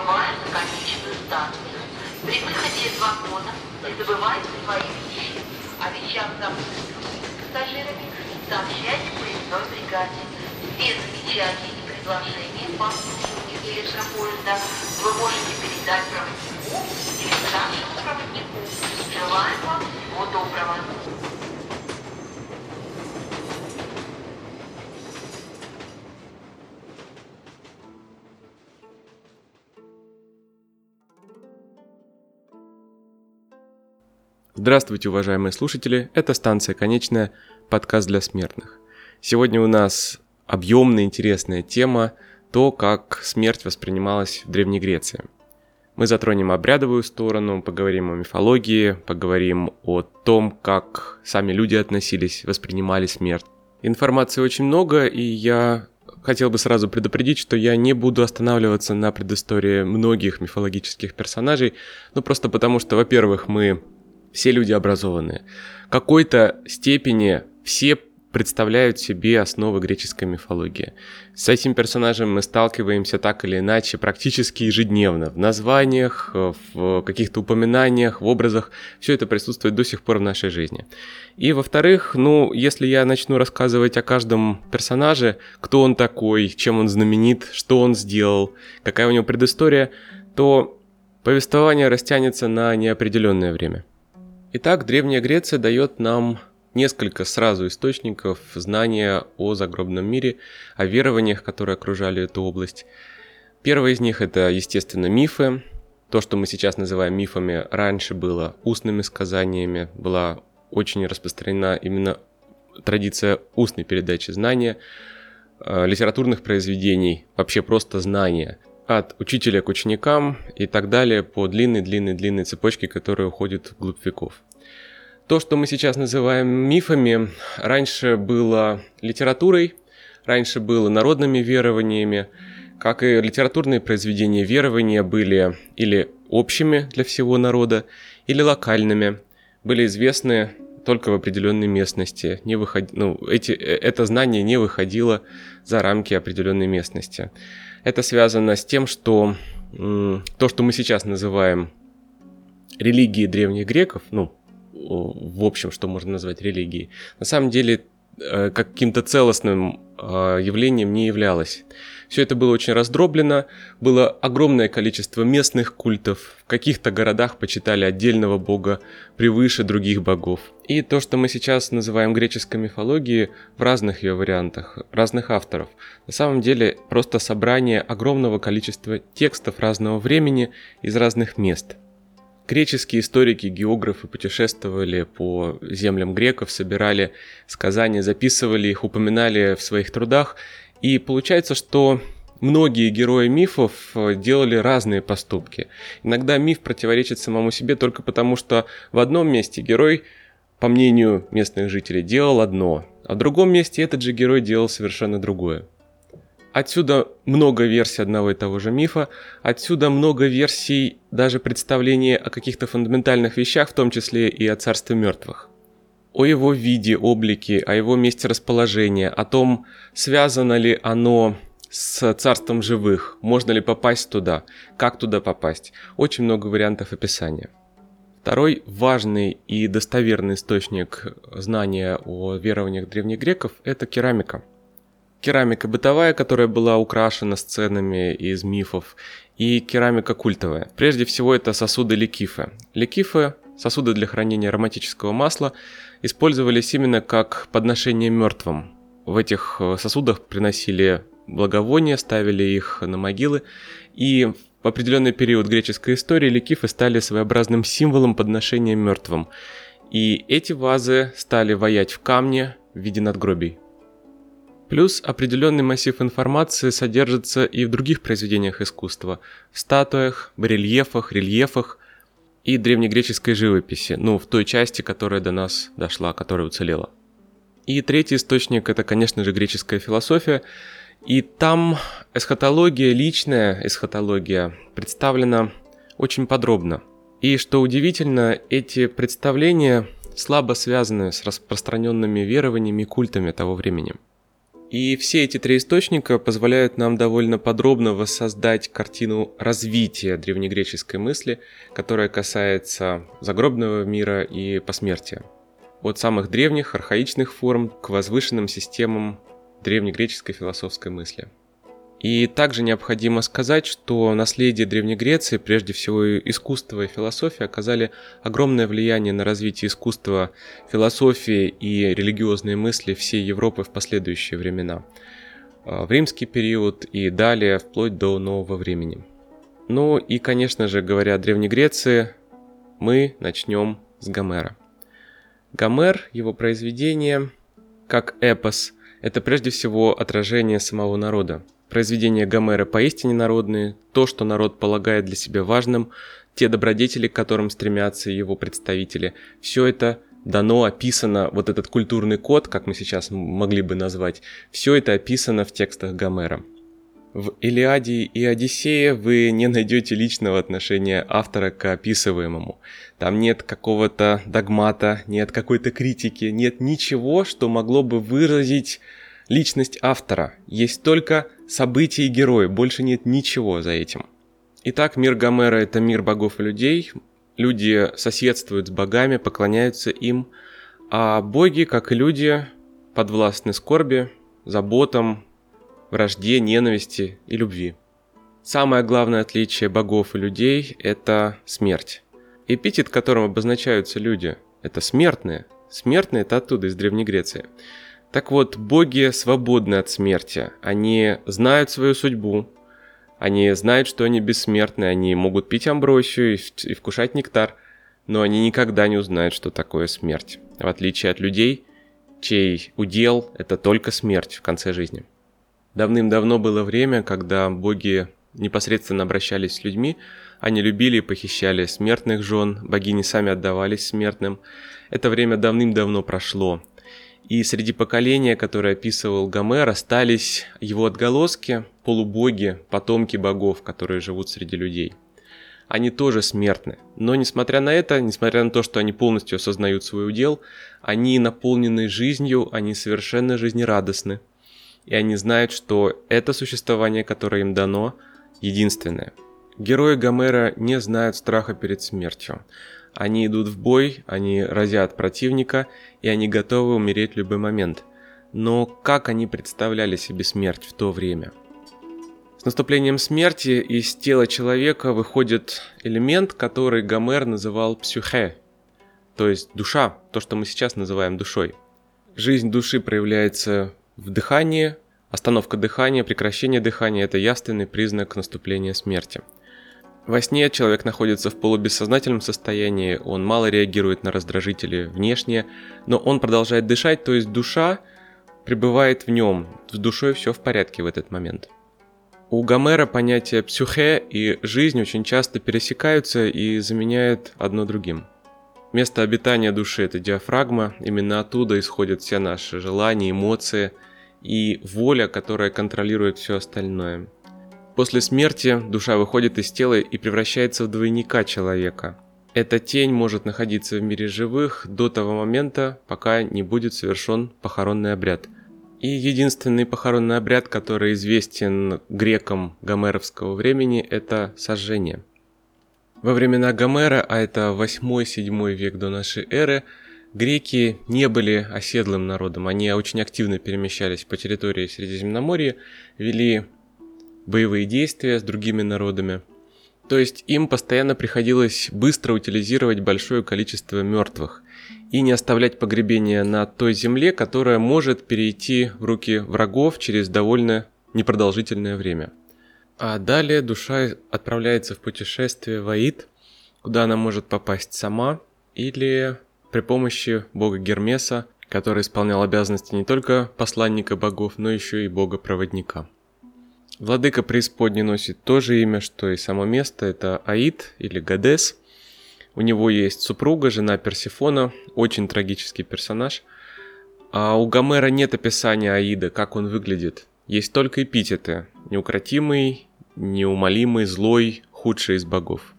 прибываем на конечную станцию. При выходе из вагона не забывайте свои вещи. О вещах, забытых пассажирами, сообщайте поездной бригаде. Все замечания и предложения по обслуживанию электропоезда вы можете передать проводнику или старшему проводнику. Желаем вам всего доброго. Здравствуйте, уважаемые слушатели, это станция «Конечная», подкаст для смертных. Сегодня у нас объемная интересная тема то, как смерть воспринималась в Древней Греции. Мы затронем обрядовую сторону, поговорим о мифологии, поговорим о том, как сами люди относились, воспринимали смерть. Информации очень много, и я хотел бы сразу предупредить, что я не буду останавливаться на предыстории многих мифологических персонажей, ну просто потому что, во-первых, мы все люди образованные. В какой-то степени все представляют себе основы греческой мифологии. С этим персонажем мы сталкиваемся так или иначе практически ежедневно. В названиях, в каких-то упоминаниях, в образах. Все это присутствует до сих пор в нашей жизни. И во-вторых, ну, если я начну рассказывать о каждом персонаже, кто он такой, чем он знаменит, что он сделал, какая у него предыстория, то повествование растянется на неопределенное время. Итак, Древняя Греция дает нам несколько сразу источников знания о загробном мире, о верованиях, которые окружали эту область. Первый из них это, естественно, мифы. То, что мы сейчас называем мифами, раньше было устными сказаниями, была очень распространена именно традиция устной передачи знания, э, литературных произведений, вообще просто знания – от учителя к ученикам и так далее по длинной-длинной-длинной цепочке, которая уходит вглубь веков. То, что мы сейчас называем мифами, раньше было литературой, раньше было народными верованиями, как и литературные произведения верования были или общими для всего народа, или локальными, были известны только в определенной местности. Не выход... ну, эти... Э, это знание не выходило за рамки определенной местности. Это связано с тем, что то, что мы сейчас называем религией древних греков, ну, в общем, что можно назвать религией, на самом деле Э, каким-то целостным э, явлением не являлось. Все это было очень раздроблено, было огромное количество местных культов, в каких-то городах почитали отдельного бога превыше других богов. И то, что мы сейчас называем греческой мифологией в разных ее вариантах, разных авторов, на самом деле просто собрание огромного количества текстов разного времени из разных мест – Греческие историки, географы путешествовали по землям греков, собирали сказания, записывали их, упоминали в своих трудах. И получается, что многие герои мифов э, делали разные поступки. Иногда миф противоречит самому себе только потому, что в одном месте герой, по мнению местных жителей, делал одно, а в другом месте этот же герой делал совершенно другое. Отсюда много версий одного и того же мифа, отсюда много версий даже представления о каких-то фундаментальных вещах, в том числе и о царстве мертвых. О его виде, облике, о его месте расположения, о том, связано ли оно с царством живых, можно ли попасть туда, как туда попасть. Очень много вариантов описания. Второй важный и достоверный источник знания о верованиях древних греков – это керамика – керамика бытовая, которая была украшена сценами из мифов, и керамика культовая. Прежде всего это сосуды ликифы. Ликифы, сосуды для хранения ароматического масла, использовались именно как подношение мертвым. В этих э, сосудах приносили благовония, ставили их на могилы, и в определенный период греческой истории ликифы стали своеобразным символом подношения мертвым. И эти вазы стали воять в камне в виде надгробий. Плюс определенный массив информации содержится и в других произведениях искусства, в статуях, барельефах, рельефах и древнегреческой живописи, ну, в той части, которая до нас дошла, которая уцелела. И третий источник – это, конечно же, греческая философия, и там эсхатология, личная эсхатология, представлена очень подробно. И что удивительно, эти представления слабо связаны с распространенными верованиями и культами того времени – И все эти три источника позволяют нам довольно подробно воссоздать картину развития древнегреческой мысли, которая касается загробного мира и посмертия. От самых древних, архаичных форм к возвышенным системам древнегреческой философской мысли – и также необходимо сказать, что наследие Древней Греции, прежде всего искусство и философия, оказали огромное влияние на развитие искусства, философии и религиозной мысли всей Европы в последующие времена. А, в римский период и далее, вплоть до нового времени. Ну и, конечно же, говоря о Древней Греции, мы начнем с Гомера. Гомер, его произведение, как эпос, это прежде всего отражение самого народа, Произведения Гомера поистине народные, то, что народ полагает для себя важным, те добродетели, к которым стремятся его представители, все это дано, описано, вот этот культурный код, как мы сейчас могли бы назвать, все это описано в текстах Гомера. В Илиаде и Одиссее вы не найдете личного отношения автора к описываемому. Там нет какого-то догмата, нет какой-то критики, нет ничего, что могло бы выразить личность автора. Есть только события и герои, больше нет ничего за этим. Итак, мир Гомера – это мир богов и людей. Люди соседствуют с богами, поклоняются им, а боги, как и люди, подвластны скорби, заботам, вражде, ненависти и любви. Самое главное отличие богов и людей – это смерть. Эпитет, которым обозначаются люди – это смертные. Смертные – это оттуда, из Древней Греции. Так вот, боги свободны от смерти. Они знают свою судьбу. Они знают, что они бессмертны. Они могут пить амбросию и вкушать нектар. Но они никогда не узнают, что такое смерть. В отличие от людей, чей удел – это только смерть в конце жизни. Давным-давно было время, когда боги непосредственно обращались с людьми, они любили и похищали смертных жен, богини сами отдавались смертным. Это время давным-давно прошло, и среди поколения, которое описывал Гомер, остались его отголоски, полубоги, потомки богов, которые живут среди людей. Они тоже смертны. Но несмотря на это, несмотря на то, что они полностью осознают свой удел, они наполнены жизнью, они совершенно жизнерадостны. И они знают, что это существование, которое им дано, единственное. Герои Гомера не знают страха перед смертью. Они идут в бой, они разят противника, и они готовы умереть в любой момент. Но как они представляли себе смерть в то время? С наступлением смерти из тела человека выходит элемент, который Гомер называл псюхе, то есть душа, то, что мы сейчас называем душой. Жизнь души проявляется в дыхании, остановка дыхания, прекращение дыхания – это явственный признак наступления смерти – во сне человек находится в полубессознательном состоянии, он мало реагирует на раздражители внешние, но он продолжает дышать, то есть душа пребывает в нем, с душой все в порядке в этот момент. У Гомера понятия псюхе и жизнь очень часто пересекаются и заменяют одно другим. Место обитания души – это диафрагма, именно оттуда исходят все наши желания, эмоции и воля, которая контролирует все остальное – После смерти душа выходит из тела и превращается в двойника человека. Эта тень может находиться в мире живых до того момента, пока не будет совершен похоронный обряд. И единственный похоронный обряд, который известен грекам гомеровского времени, это сожжение. Во времена Гомера, а это 8-7 век до нашей эры, греки не были оседлым народом. Они очень активно перемещались по территории Средиземноморья, вели боевые действия с другими народами. То есть им постоянно приходилось быстро утилизировать большое количество мертвых и не оставлять погребения на той земле, которая может перейти в руки врагов через довольно непродолжительное время. А далее душа отправляется в путешествие в Аид, куда она может попасть сама или при помощи бога Гермеса, который исполнял обязанности не только посланника богов, но еще и бога-проводника. Владыка преисподней носит то же имя, что и само место, это Аид или Гадес. У него есть супруга, жена Персифона, очень трагический персонаж. А у Гомера нет описания Аида, как он выглядит. Есть только эпитеты. Неукротимый, неумолимый, злой, худший из богов.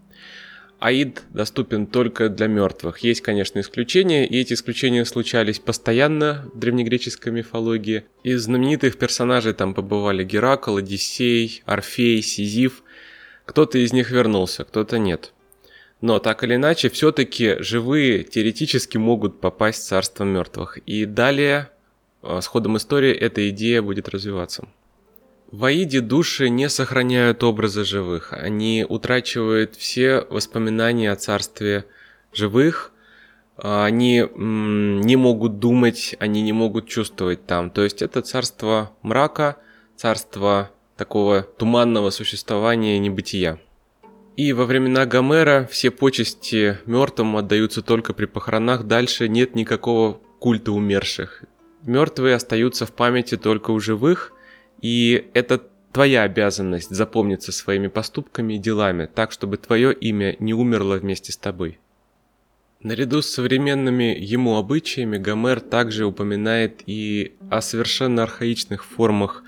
Аид доступен только для мертвых. Есть, конечно, исключения, и эти исключения случались постоянно в древнегреческой мифологии. Из знаменитых персонажей там побывали Геракл, Одиссей, Орфей, Сизиф. Кто-то из них вернулся, кто-то нет. Но так или иначе, все-таки живые теоретически могут попасть в царство мертвых. И далее, э, с ходом истории, эта идея будет развиваться. В Аиде души не сохраняют образы живых, они утрачивают все воспоминания о царстве живых, они не могут думать, они не могут чувствовать там. То есть это царство мрака, царство такого туманного существования небытия. И во времена Гомера все почести мертвым отдаются только при похоронах, дальше нет никакого культа умерших. Мертвые остаются в памяти только у живых – и это твоя обязанность запомниться своими поступками и делами, так, чтобы твое имя не умерло вместе с тобой. Наряду с современными ему обычаями Гомер также упоминает и о совершенно архаичных формах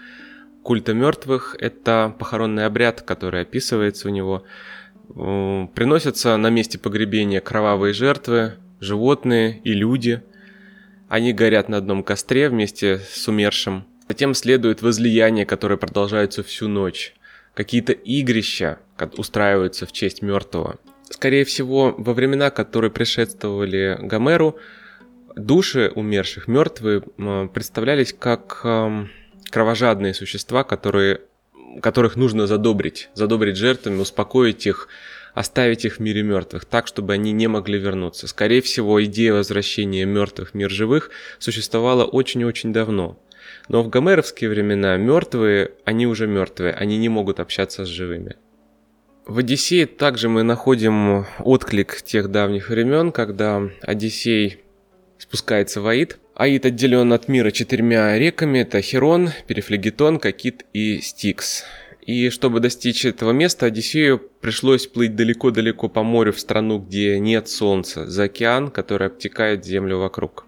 культа мертвых. Это похоронный обряд, который описывается у него. Приносятся на месте погребения кровавые жертвы, животные и люди. Они горят на одном костре вместе с умершим – Затем следует возлияние, которое продолжается всю ночь. Какие-то игрища устраиваются в честь мертвого. Скорее всего, во времена, которые предшествовали Гомеру, души умерших, мертвые, представлялись как кровожадные существа, которые, которых нужно задобрить, задобрить жертвами, успокоить их, оставить их в мире мертвых, так, чтобы они не могли вернуться. Скорее всего, идея возвращения мертвых в мир живых существовала очень-очень давно. Но в гомеровские времена мертвые, они уже мертвые, они не могут общаться с живыми. В Одиссее также мы находим отклик тех давних времен, когда Одиссей спускается в Аид. Аид отделен от мира четырьмя реками. Это Херон, Перифлегетон, Кокит и Стикс. И чтобы достичь этого места, Одиссею пришлось плыть далеко-далеко по морю в страну, где нет солнца, за океан, который обтекает землю вокруг.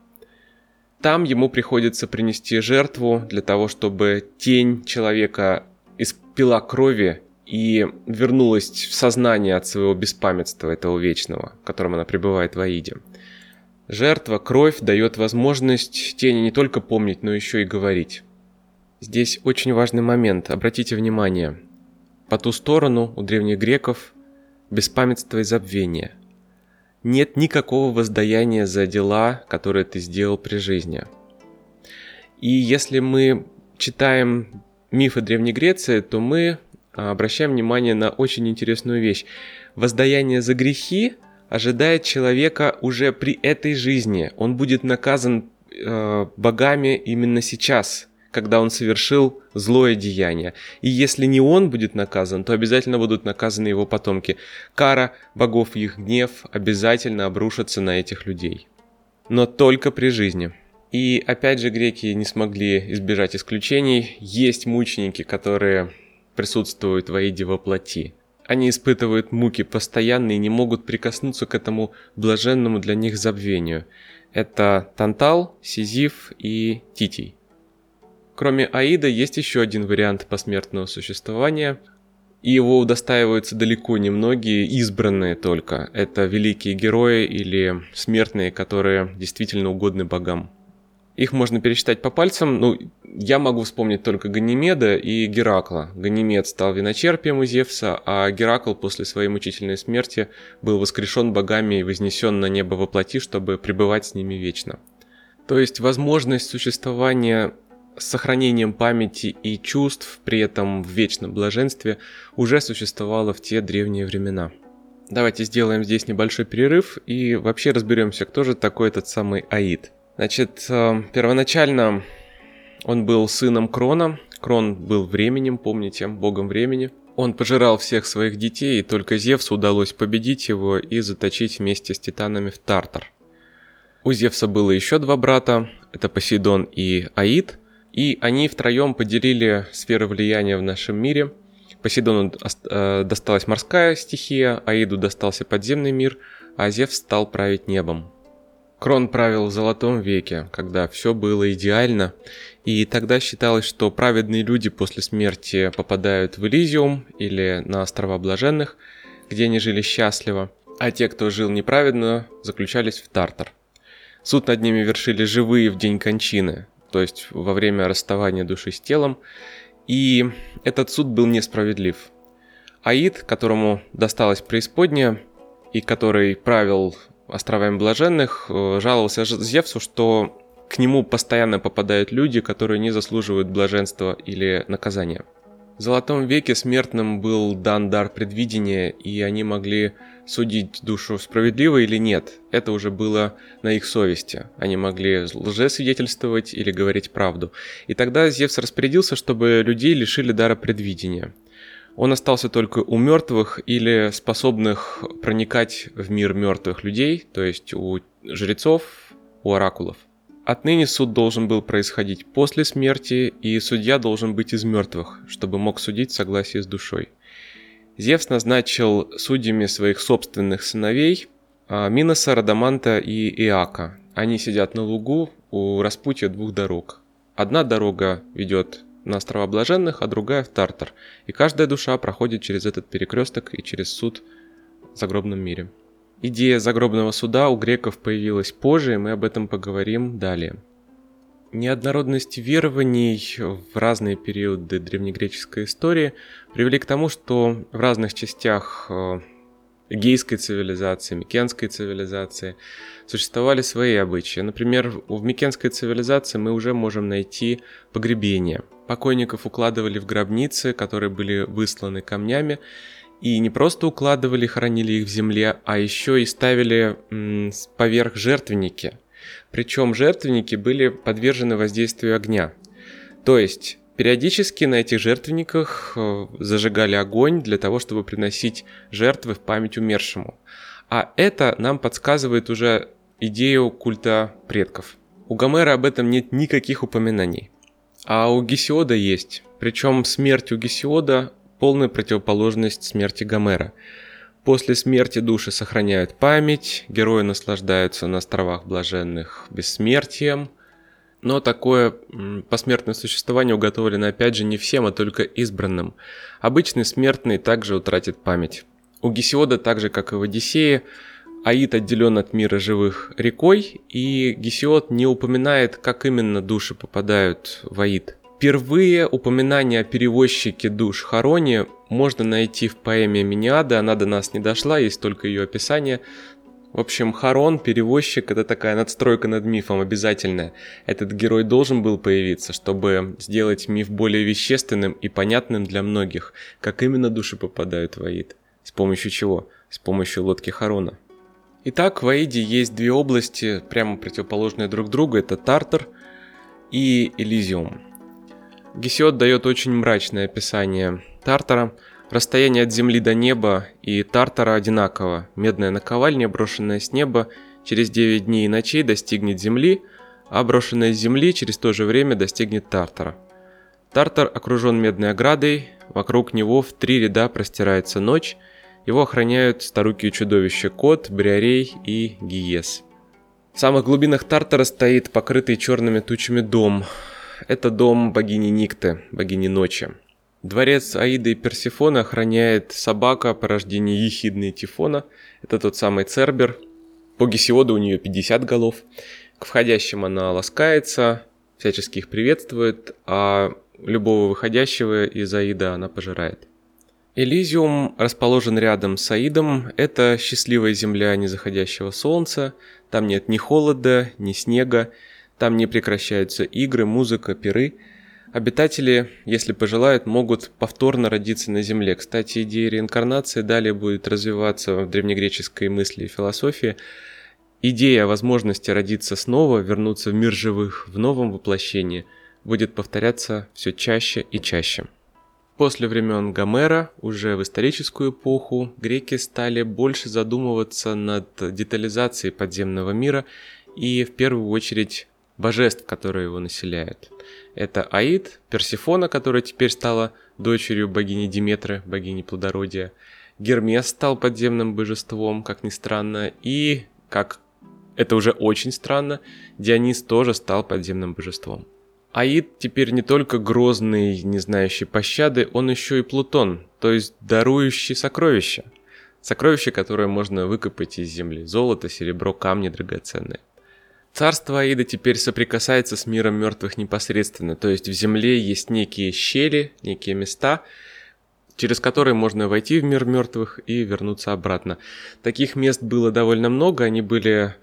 Там ему приходится принести жертву для того, чтобы тень человека испила крови и вернулась в сознание от своего беспамятства, этого вечного, в котором она пребывает в Аиде. Жертва, кровь дает возможность тени не только помнить, но еще и говорить. Здесь очень важный момент, обратите внимание. По ту сторону у древних греков беспамятство и забвение – нет никакого воздаяния за дела, которые ты сделал при жизни. И если мы читаем мифы Древней Греции, то мы а, обращаем внимание на очень интересную вещь. Воздаяние за грехи ожидает человека уже при этой жизни. Он будет наказан э, богами именно сейчас, когда он совершил злое деяние. И если не он будет наказан, то обязательно будут наказаны его потомки. Кара богов и их гнев обязательно обрушится на этих людей. Но только при жизни. И опять же греки не смогли избежать исключений. Есть мученики, которые присутствуют в Аиде во плоти. Они испытывают муки постоянно и не могут прикоснуться к этому блаженному для них забвению. Это Тантал, Сизиф и Титий. Кроме Аида есть еще один вариант посмертного существования, и его удостаиваются далеко не многие, избранные только. Это великие герои или смертные, которые действительно угодны богам. Их можно пересчитать по пальцам, ну, я могу вспомнить только Ганимеда и Геракла. Ганимед стал виночерпием у Зевса, а Геракл после своей мучительной смерти был воскрешен богами и вознесен на небо во плоти, чтобы пребывать с ними вечно. То есть возможность существования сохранением памяти и чувств, при этом в вечном блаженстве, уже существовало в те древние времена. Давайте сделаем здесь небольшой перерыв и вообще разберемся, кто же такой этот самый Аид. Значит, э, первоначально он был сыном Крона. Крон был временем, помните, богом времени. Он пожирал всех своих детей, и только Зевсу удалось победить его и заточить вместе с титанами в Тартар. У Зевса было еще два брата, это Посейдон и Аид – и они втроем поделили сферы влияния в нашем мире. Посейдону э, досталась морская стихия, Аиду достался подземный мир, а Зевс стал править небом. Крон правил в Золотом веке, когда все было идеально, и тогда считалось, что праведные люди после смерти попадают в Элизиум или на острова Блаженных, где они жили счастливо. а те, кто жил неправедно, заключались в Тартар. Суд над ними вершили живые в день кончины, то есть во время расставания души с телом, и этот суд был несправедлив. Аид, которому досталась преисподняя, и который правил островами блаженных, э, жаловался Зевсу, что к нему постоянно попадают люди, которые не заслуживают блаженства или наказания. В Золотом веке смертным был дан дар предвидения, и они могли судить душу справедливо или нет. Это уже было на их совести. Они могли лжесвидетельствовать или говорить правду. И тогда Зевс распорядился, чтобы людей лишили дара предвидения. Он остался только у мертвых или способных проникать в мир мертвых людей, то есть у жрецов, у оракулов. Отныне суд должен был происходить после смерти, и судья должен быть из мертвых, чтобы мог судить в согласии с душой. Зевс назначил судьями своих собственных сыновей а, Миноса, Радаманта и Иака. Они сидят на лугу у распутья двух дорог. Одна дорога ведет на острова Блаженных, а другая в Тартар. И каждая душа проходит через этот перекресток и через суд в загробном мире. Идея загробного суда у греков появилась позже, и мы об этом поговорим далее. Неоднородность верований в разные периоды древнегреческой истории привели к тому, что в разных частях э, эгейской цивилизации, микенской цивилизации существовали свои обычаи. Например, в микенской цивилизации мы уже можем найти погребение. Покойников укладывали в гробницы, которые были высланы камнями, и не просто укладывали, хранили их в земле, а еще и ставили м, поверх жертвенники. Причем жертвенники были подвержены воздействию огня. То есть периодически на этих жертвенниках э, зажигали огонь для того, чтобы приносить жертвы в память умершему. А это нам подсказывает уже идею культа предков. У Гомера об этом нет никаких упоминаний. А у Гесиода есть. Причем смерть у Гесиода полная противоположность смерти Гомера. После смерти души сохраняют память, герои наслаждаются на островах блаженных бессмертием. Но такое посмертное существование уготовлено опять же не всем, а только избранным. Обычный смертный также утратит память. У Гесиода, так же как и в Одиссее, Аид отделен от мира живых рекой, и Гесиод не упоминает, как именно души попадают в Аид. Впервые упоминание о перевозчике душ Хароне можно найти в поэме Миниада, она до нас не дошла, есть только ее описание. В общем, Харон, перевозчик, это такая надстройка над мифом обязательная. Этот герой должен был появиться, чтобы сделать миф более вещественным и понятным для многих, как именно души попадают в Аид. С помощью чего? С помощью лодки Харона. Итак, в Аиде есть две области, прямо противоположные друг другу. Это Тартар и Элизиум. Гесиод дает очень мрачное описание Тартара. Расстояние от земли до неба и Тартара одинаково. Медная наковальня, брошенная с неба, через 9 дней и ночей достигнет земли, а брошенная с земли через то же время достигнет Тартара. Тартар окружен медной оградой, вокруг него в три ряда простирается ночь, его охраняют старуки чудовища Кот, Бриарей и Гиес. В самых глубинах Тартара стоит покрытый черными тучами дом, это дом богини Никты, богини ночи. Дворец Аиды и Персифона охраняет собака по рождению Ехидны и Тифона. Это тот самый Цербер. По Гесиоду у нее 50 голов. К входящим она ласкается, всячески их приветствует, а любого выходящего из Аида она пожирает. Элизиум расположен рядом с Аидом. Это счастливая земля незаходящего солнца. Там нет ни холода, ни снега. Там не прекращаются игры, музыка, пиры. Обитатели, если пожелают, могут повторно родиться на Земле. Кстати, идея реинкарнации далее будет развиваться в древнегреческой мысли и философии. Идея возможности родиться снова, вернуться в мир живых в новом воплощении будет повторяться все чаще и чаще. После времен Гомера, уже в историческую эпоху, греки стали больше задумываться над детализацией подземного мира и в первую очередь божеств, которые его населяют. Это Аид, Персифона, которая теперь стала дочерью богини Диметры, богини плодородия. Гермес стал подземным божеством, как ни странно, и, как это уже очень странно, Дионис тоже стал подземным божеством. Аид теперь не только грозный, не знающий пощады, он еще и Плутон, то есть дарующий сокровища. Сокровища, которые можно выкопать из земли. Золото, серебро, камни драгоценные. Царство Аида теперь соприкасается с миром мертвых непосредственно, то есть в земле есть некие щели, некие места, через которые можно войти в мир мертвых и вернуться обратно. Таких мест было довольно много, они были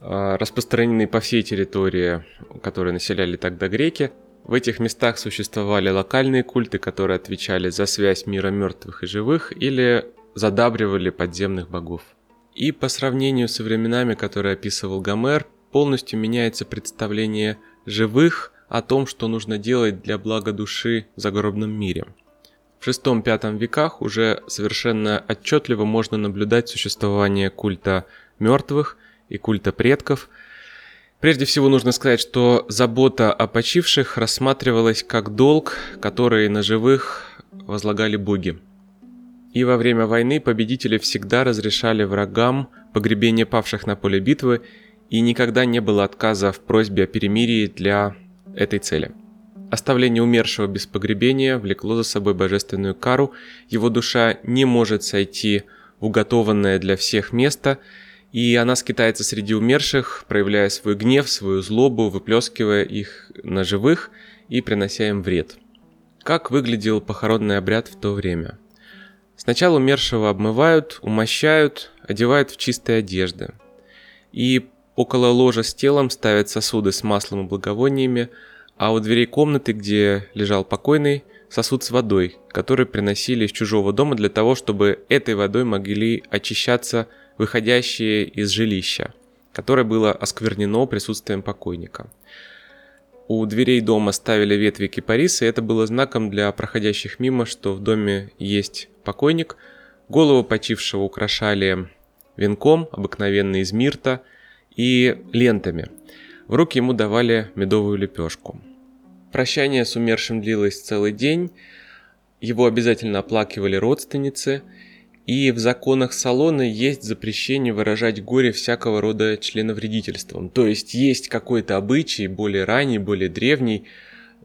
э, распространены по всей территории, которые населяли тогда греки. В этих местах существовали локальные культы, которые отвечали за связь мира мертвых и живых или задабривали подземных богов. И по сравнению с временами, которые описывал Гомер, полностью меняется представление живых о том, что нужно делать для блага души в загробном мире – в VI-V веках уже совершенно отчетливо можно наблюдать существование культа мертвых и культа предков. Прежде всего нужно сказать, что забота о почивших рассматривалась как долг, который на живых возлагали боги. И во время войны победители всегда разрешали врагам погребение павших на поле битвы, и никогда не было отказа в просьбе о перемирии для этой цели. Оставление умершего без погребения влекло за собой божественную кару, его душа не может сойти в уготованное для всех место, и она скитается среди умерших, проявляя свой гнев, свою злобу, выплескивая их на живых и принося им вред. Как выглядел похоронный обряд в то время? Сначала умершего обмывают, умощают, одевают в чистые одежды. И около ложа с телом ставят сосуды с маслом и благовониями, а у дверей комнаты, где лежал покойный, сосуд с водой, который приносили из чужого дома для того, чтобы этой водой могли очищаться выходящие из жилища, которое было осквернено присутствием покойника. У дверей дома ставили ветви кипариса, и это было знаком для проходящих мимо, что в доме есть покойник. Голову почившего украшали венком, обыкновенно из мирта, и лентами. В руки ему давали медовую лепешку. Прощание с умершим длилось целый день, его обязательно оплакивали родственницы, и в законах салона есть запрещение выражать горе всякого рода членовредительством. То есть есть какой-то обычай, более ранний, более древний,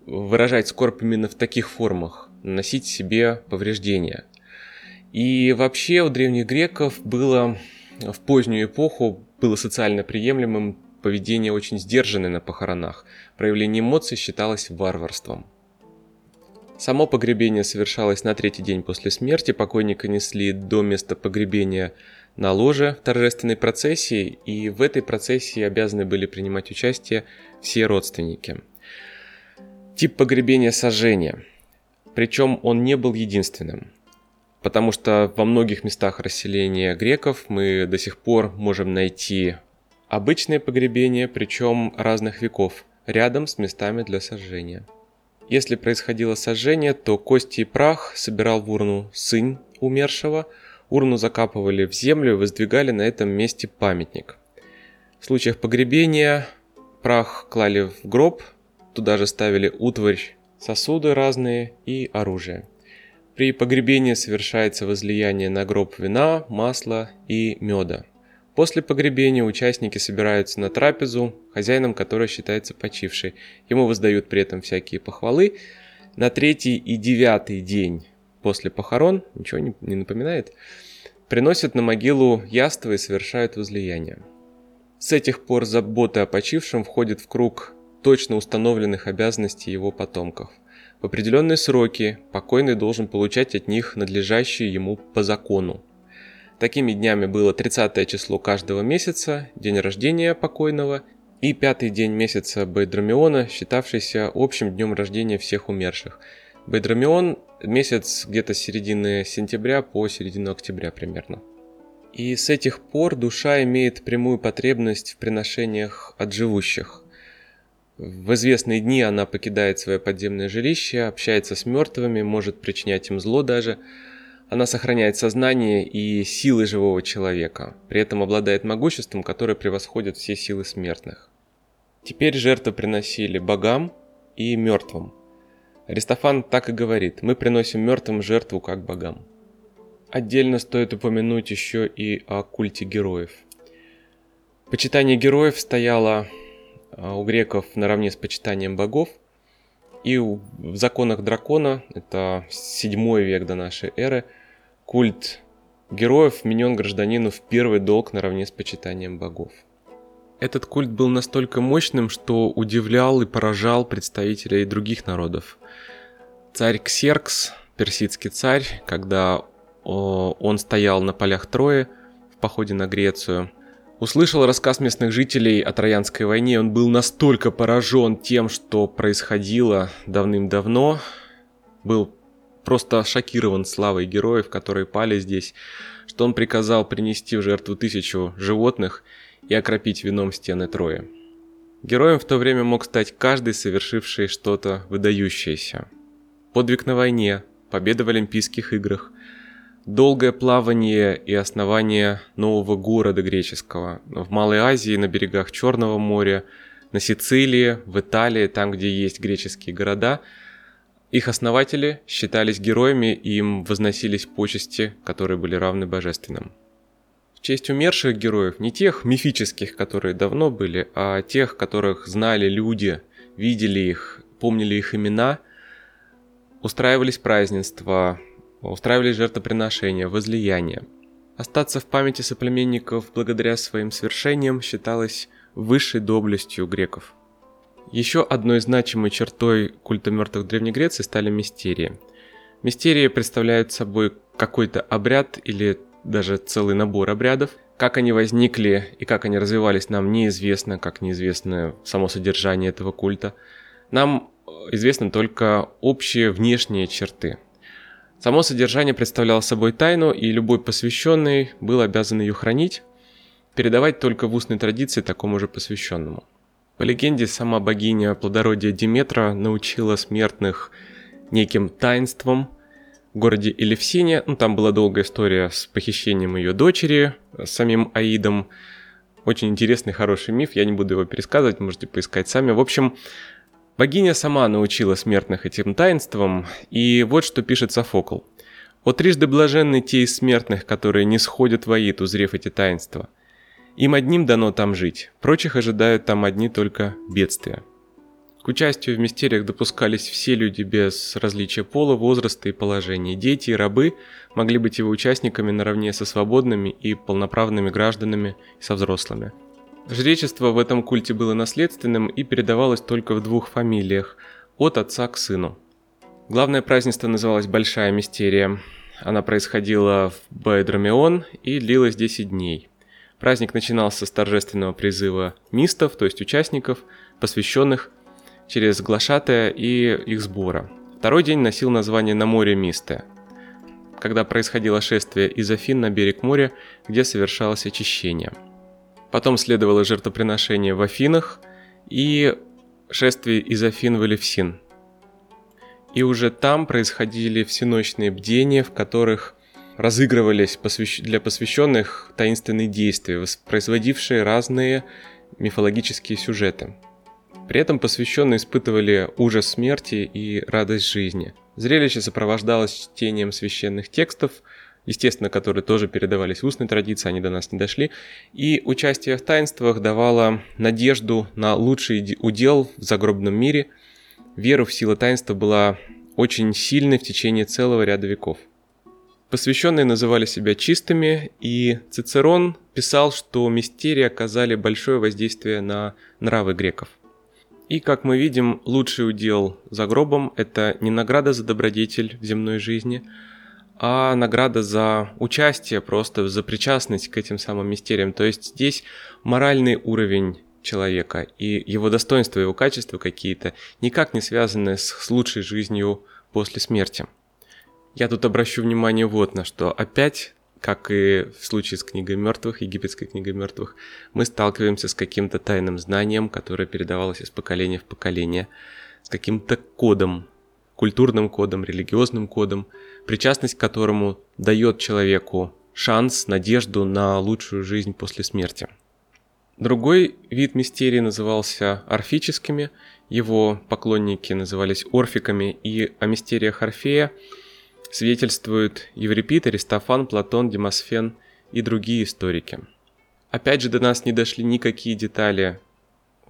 выражать скорбь именно в таких формах, наносить себе повреждения. И вообще у древних греков было в позднюю эпоху было социально приемлемым поведение очень сдержанное на похоронах, проявление эмоций считалось варварством. Само погребение совершалось на третий день после смерти, покойника несли до места погребения на ложе в торжественной процессии, и в этой процессии обязаны были принимать участие все родственники. Тип погребения сожжения. Причем он не был единственным. Потому что во многих местах расселения греков мы до сих пор можем найти Обычное погребение, причем разных веков, рядом с местами для сожжения. Если происходило сожжение, то кости и прах собирал в урну сын умершего, урну закапывали в землю и воздвигали на этом месте памятник. В случаях погребения прах клали в гроб, туда же ставили утварь, сосуды разные и оружие. При погребении совершается возлияние на гроб вина, масла и меда – После погребения участники собираются на трапезу, хозяином которой считается почивший. Ему воздают при этом всякие похвалы. На третий и девятый день после похорон, ничего не, не напоминает, приносят на могилу яство и совершают возлияние. С этих пор забота о почившем входит в круг точно установленных обязанностей его потомков. В определенные сроки покойный должен получать от них надлежащие ему по закону Такими днями было 30 число каждого месяца, день рождения покойного, и пятый день месяца Бейдромиона, считавшийся общим днем рождения всех умерших. Бейдромион месяц где-то с середины сентября по середину октября примерно. И с этих пор душа имеет прямую потребность в приношениях от живущих. В известные дни она покидает свое подземное жилище, общается с мертвыми, может причинять им зло даже – она сохраняет сознание и силы живого человека, при этом обладает могуществом, которое превосходит все силы смертных. Теперь жертвы приносили богам и мертвым. Аристофан так и говорит, мы приносим мертвым жертву как богам. Отдельно стоит упомянуть еще и о культе героев. Почитание героев стояло у греков наравне с почитанием богов, и в законах дракона, это 7 век до нашей эры, культ героев вменен гражданину в первый долг наравне с почитанием богов. Этот культ был настолько мощным, что удивлял и поражал представителей других народов. Царь Ксеркс, персидский царь, когда он стоял на полях Трои в походе на Грецию, услышал рассказ местных жителей о Троянской войне. Он был настолько поражен тем, что происходило давным-давно, был просто шокирован славой героев, которые пали здесь, что он приказал принести в жертву тысячу животных и окропить вином стены Трои. Героем в то время мог стать каждый, совершивший что-то выдающееся. Подвиг на войне, победа в Олимпийских играх, долгое плавание и основание нового города греческого в Малой Азии, на берегах Черного моря, на Сицилии, в Италии, там, где есть греческие города – их основатели считались героями и им возносились почести, которые были равны божественным. В честь умерших героев, не тех мифических, которые давно были, а тех, которых знали люди, видели их, помнили их имена, устраивались празднества, устраивались жертвоприношения, возлияния. Остаться в памяти соплеменников благодаря своим свершениям считалось высшей доблестью греков – еще одной значимой чертой культа мертвых Древней Греции стали мистерии. Мистерии представляют собой какой-то обряд или даже целый набор обрядов. Как они возникли и как они развивались, нам неизвестно, как неизвестно само содержание этого культа. Нам известны только общие внешние черты. Само содержание представляло собой тайну, и любой посвященный был обязан ее хранить, передавать только в устной традиции такому же посвященному. По легенде, сама богиня плодородия Диметра научила смертных неким таинством в городе Элевсине. Ну, там была долгая история с похищением ее дочери, с самим Аидом. Очень интересный, хороший миф, я не буду его пересказывать, можете поискать сами. В общем, богиня сама научила смертных этим таинствам, и вот что пишет Софокл. «О трижды блаженны те из смертных, которые не сходят в Аид, узрев эти таинства – им одним дано там жить, прочих ожидают там одни только бедствия. К участию в мистериях допускались все люди без различия пола, возраста и положения. Дети и рабы могли быть его участниками наравне со свободными и полноправными гражданами и со взрослыми. Жречество в этом культе было наследственным и передавалось только в двух фамилиях – от отца к сыну. Главное празднество называлось Большая Мистерия. Она происходила в Байдромеон и длилась 10 дней – Праздник начинался с торжественного призыва мистов, то есть участников, посвященных через глашатая и их сбора. Второй день носил название «На море Мисты», когда происходило шествие из Афин на берег моря, где совершалось очищение. Потом следовало жертвоприношение в Афинах и шествие из Афин в Элевсин. И уже там происходили всеночные бдения, в которых разыгрывались для посвященных таинственные действия, производившие разные мифологические сюжеты. При этом посвященные испытывали ужас смерти и радость жизни. Зрелище сопровождалось чтением священных текстов, естественно, которые тоже передавались в устной традиции, они до нас не дошли, и участие в таинствах давало надежду на лучший удел в загробном мире. Вера в силу таинства была очень сильной в течение целого ряда веков – Посвященные называли себя чистыми, и Цицерон писал, что мистерии оказали большое воздействие на нравы греков. И, как мы видим, лучший удел за гробом – это не награда за добродетель в земной жизни, а награда за участие, просто за причастность к этим самым мистериям. То есть здесь моральный уровень человека и его достоинства, его качества какие-то никак не связаны с лучшей жизнью после смерти. Я тут обращу внимание вот на что. Опять, как и в случае с книгой мертвых, египетской книгой мертвых, мы сталкиваемся с каким-то тайным знанием, которое передавалось из поколения в поколение, с каким-то кодом, культурным кодом, религиозным кодом, причастность к которому дает человеку шанс, надежду на лучшую жизнь после смерти. Другой вид мистерии назывался орфическими, его поклонники назывались орфиками, и о мистериях Орфея – свидетельствуют Еврипид, Аристофан, Платон, Демосфен и другие историки. Опять же, до нас не дошли никакие детали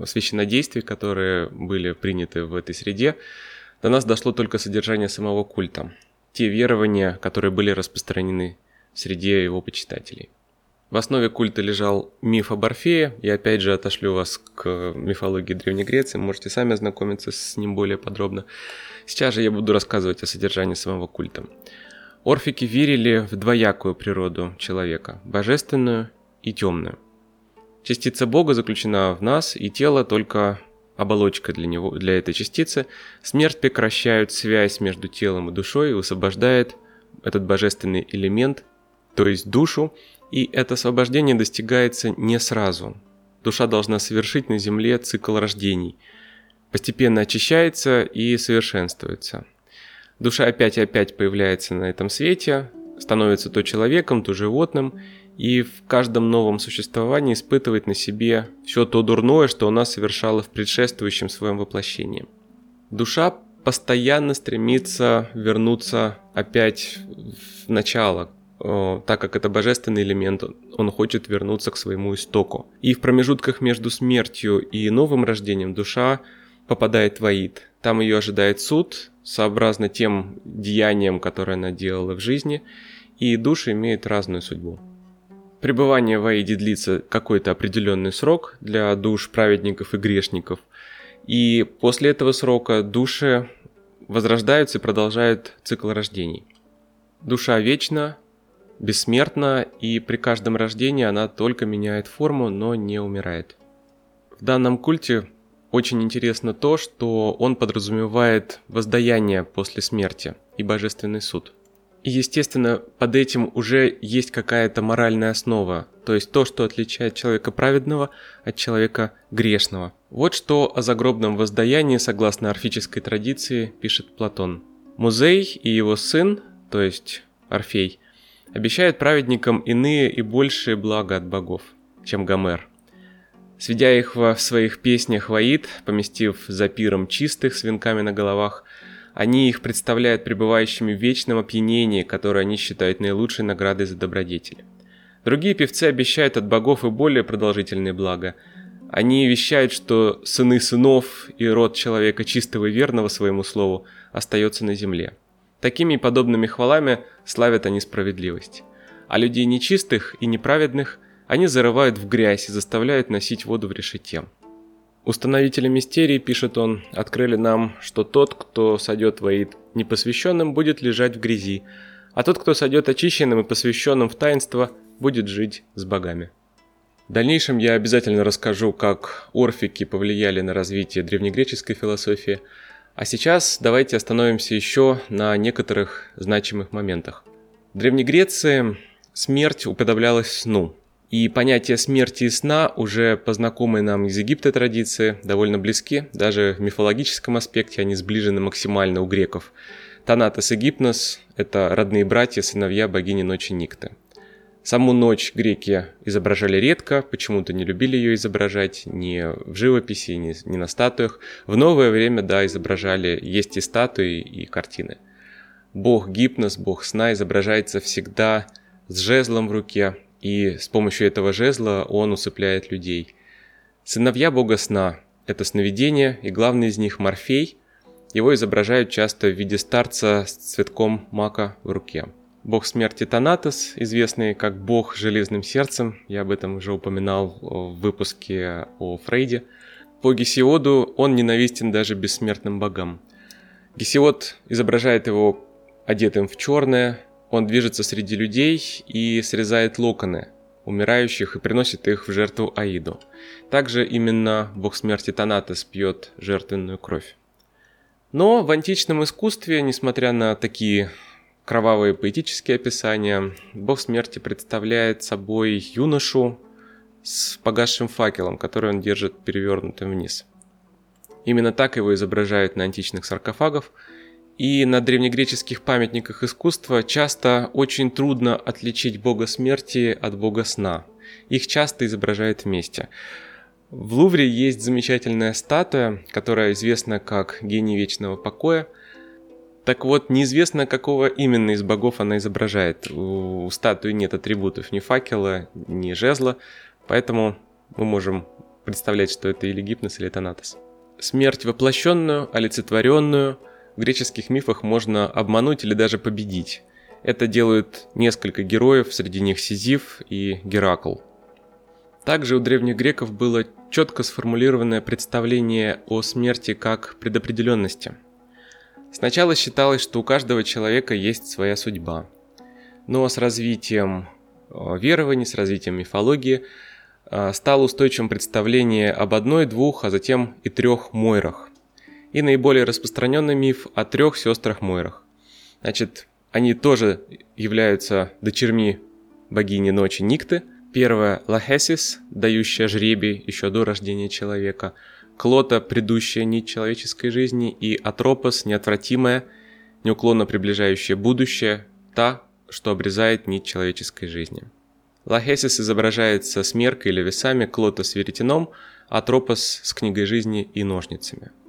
священнодействий, которые были приняты в этой среде. До нас дошло только содержание самого культа. Те верования, которые были распространены среди его почитателей. В основе культа лежал миф об Орфее, и опять же отошлю вас к мифологии Древней Греции, можете сами ознакомиться с ним более подробно. Сейчас же я буду рассказывать о содержании самого культа. Орфики верили в двоякую природу человека, божественную и темную. Частица Бога заключена в нас, и тело только оболочка для, него, для этой частицы. Смерть прекращает связь между телом и душой и высвобождает этот божественный элемент, то есть душу, и это освобождение достигается не сразу. Душа должна совершить на Земле цикл рождений, постепенно очищается и совершенствуется. Душа опять и опять появляется на этом свете, становится то человеком, то животным, и в каждом новом существовании испытывает на себе все то дурное, что она совершала в предшествующем своем воплощении. Душа постоянно стремится вернуться опять в начало, так как это божественный элемент, он хочет вернуться к своему истоку. И в промежутках между смертью и новым рождением душа попадает в Аид. Там ее ожидает суд, сообразно тем деяниям, которые она делала в жизни, и души имеют разную судьбу. Пребывание в Аиде длится какой-то определенный срок для душ праведников и грешников, и после этого срока души возрождаются и продолжают цикл рождений. Душа вечна, бессмертна, и при каждом рождении она только меняет форму, но не умирает. В данном культе очень интересно то, что он подразумевает воздаяние после смерти и божественный суд – и, естественно, под этим уже есть какая-то моральная основа, то есть то, что отличает человека праведного от человека грешного. Вот что о загробном воздаянии, согласно орфической традиции, пишет Платон. Музей и его сын, то есть Орфей, обещают праведникам иные и большие блага от богов, чем Гомер. Сведя их во своих песнях воит, поместив за пиром чистых с венками на головах – они их представляют пребывающими в вечном опьянении, которое они считают наилучшей наградой за добродетель. Другие певцы обещают от богов и более продолжительные блага. Они вещают, что сыны сынов и род человека чистого и верного своему слову остается на земле. Такими и подобными хвалами славят они справедливость. А людей нечистых и неправедных они зарывают в грязь и заставляют носить воду в решете. Установители мистерии, пишет он, открыли нам, что тот, кто сойдет воит непосвященным, будет лежать в грязи, а тот, кто сойдет очищенным и посвященным в таинство, будет жить с богами. В дальнейшем я обязательно расскажу, как орфики повлияли на развитие древнегреческой философии, а сейчас давайте остановимся еще на некоторых значимых моментах. В Древней Греции смерть уподоблялась сну – и понятие смерти и сна уже по знакомой нам из Египта традиции довольно близки, даже в мифологическом аспекте они сближены максимально у греков. Танатос и Гипнос – это родные братья, сыновья богини ночи Никты. Саму ночь греки изображали редко, почему-то не любили ее изображать ни в живописи, ни, ни на статуях. В новое время, да, изображали, есть и статуи, и картины. Бог Гипнос, бог сна изображается всегда с жезлом в руке, и с помощью этого жезла он усыпляет людей. Сыновья бога сна – это сновидения, и главный из них – Морфей. Его изображают часто в виде старца с цветком мака в руке. Бог смерти Танатос, известный как бог железным сердцем, я об этом уже упоминал в выпуске о Фрейде. По Гесиоду он ненавистен даже бессмертным богам. Гесиод изображает его одетым в черное, он движется среди людей и срезает локоны умирающих и приносит их в жертву Аиду. Также именно бог смерти Танатос пьет жертвенную кровь. Но в античном искусстве, несмотря на такие кровавые поэтические описания, бог смерти представляет собой юношу с погасшим факелом, который он держит перевернутым вниз. Именно так его изображают на античных саркофагах – и на древнегреческих памятниках искусства часто очень трудно отличить бога смерти от бога сна. Их часто изображают вместе. В Лувре есть замечательная статуя, которая известна как гений вечного покоя. Так вот, неизвестно, какого именно из богов она изображает. У статуи нет атрибутов ни факела, ни жезла, поэтому мы можем представлять, что это или Гипнос, или Танатос. Смерть воплощенную, олицетворенную – в греческих мифах можно обмануть или даже победить. Это делают несколько героев, среди них Сизиф и Геракл. Также у древних греков было четко сформулированное представление о смерти как предопределенности. Сначала считалось, что у каждого человека есть своя судьба. Но с развитием э, верований, с развитием мифологии э, стало устойчивым представление об одной, двух, а затем и трех Мойрах. И наиболее распространенный миф о трех сестрах Мойрах. Значит, они тоже являются дочерьми богини ночи Никты. Первая – Лахесис, дающая жребий еще до рождения человека. Клота, предыдущая нить человеческой жизни. И Атропос, неотвратимая, неуклонно приближающая будущее, та, что обрезает нить человеческой жизни. Лахесис изображается с меркой или весами, Клота с веретеном, а Тропос с книгой жизни и ножницами –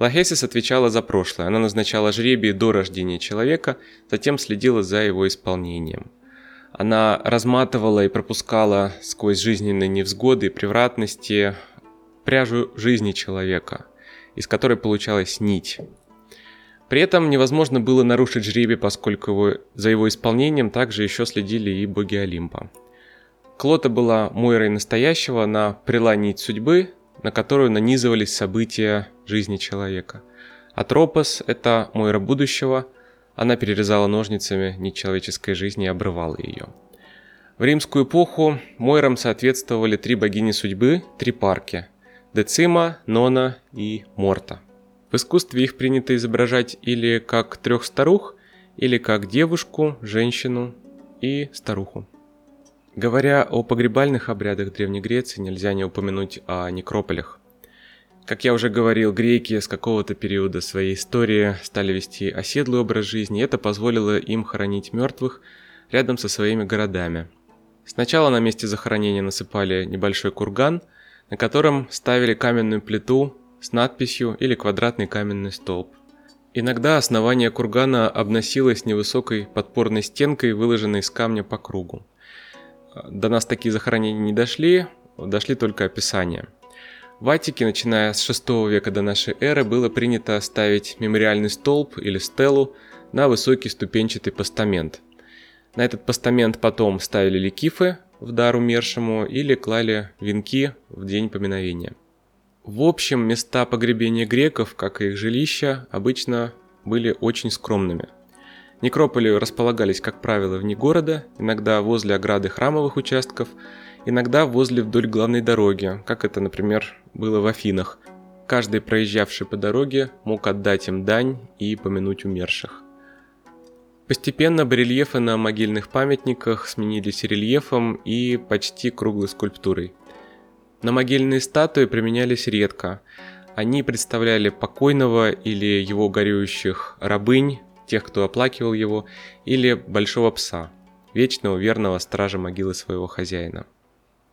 Лахесис отвечала за прошлое, она назначала жребии до рождения человека, затем следила за его исполнением. Она разматывала и пропускала сквозь жизненные невзгоды и превратности пряжу жизни человека, из которой получалась нить. При этом невозможно было нарушить жребий, поскольку его, за его исполнением также еще следили и боги Олимпа. Клота была Мойрой настоящего, она прила нить судьбы, на которую нанизывались события жизни человека. Атропос – это Мойра будущего, она перерезала ножницами нечеловеческой жизни и обрывала ее. В римскую эпоху Мойрам соответствовали три богини судьбы, три парки – Децима, Нона и Морта. В искусстве их принято изображать или как трех старух, или как девушку, женщину и старуху. Говоря о погребальных обрядах Древней Греции, нельзя не упомянуть о некрополях. Как я уже говорил, греки с какого-то периода своей истории стали вести оседлый образ жизни, и это позволило им хоронить мертвых рядом со своими городами. Сначала на месте захоронения насыпали небольшой курган, на котором ставили каменную плиту с надписью или квадратный каменный столб. Иногда основание кургана обносилось невысокой подпорной стенкой, выложенной из камня по кругу. До нас такие захоронения не дошли, дошли только описания. В Атике, начиная с 6 века до нашей эры, было принято ставить мемориальный столб или стелу на высокий ступенчатый постамент. На этот постамент потом ставили ликифы в дар умершему или клали венки в день поминовения. В общем, места погребения греков, как и их жилища, обычно были очень скромными – Некрополи располагались, как правило, вне города, иногда возле ограды храмовых участков, иногда возле вдоль главной дороги, как это, например, было в Афинах. Каждый проезжавший по дороге мог отдать им дань и помянуть умерших. Постепенно барельефы на могильных памятниках сменились рельефом и почти круглой скульптурой. На могильные статуи применялись редко. Они представляли покойного или его горюющих рабынь, тех, кто оплакивал его, или большого пса, вечного верного стража могилы своего хозяина.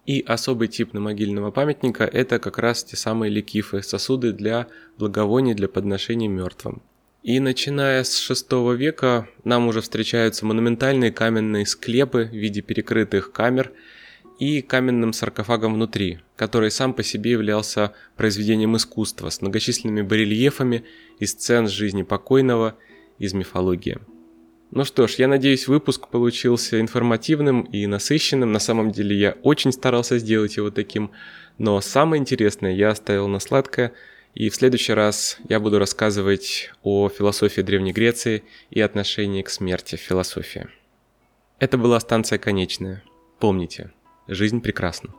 И особый тип на могильного памятника – это как раз те самые ликифы, сосуды для благовоний для подношения мертвым. И начиная с VI века нам уже встречаются монументальные каменные склепы в виде перекрытых камер и каменным саркофагом внутри, который сам по себе являлся произведением искусства с многочисленными барельефами и сцен с жизни покойного – из мифологии. Ну что ж, я надеюсь, выпуск получился информативным и насыщенным. На самом деле я очень старался сделать его таким. Но самое интересное я оставил на сладкое. И в следующий раз я буду рассказывать о философии Древней Греции и отношении к смерти в философии. Это была станция конечная. Помните, жизнь прекрасна.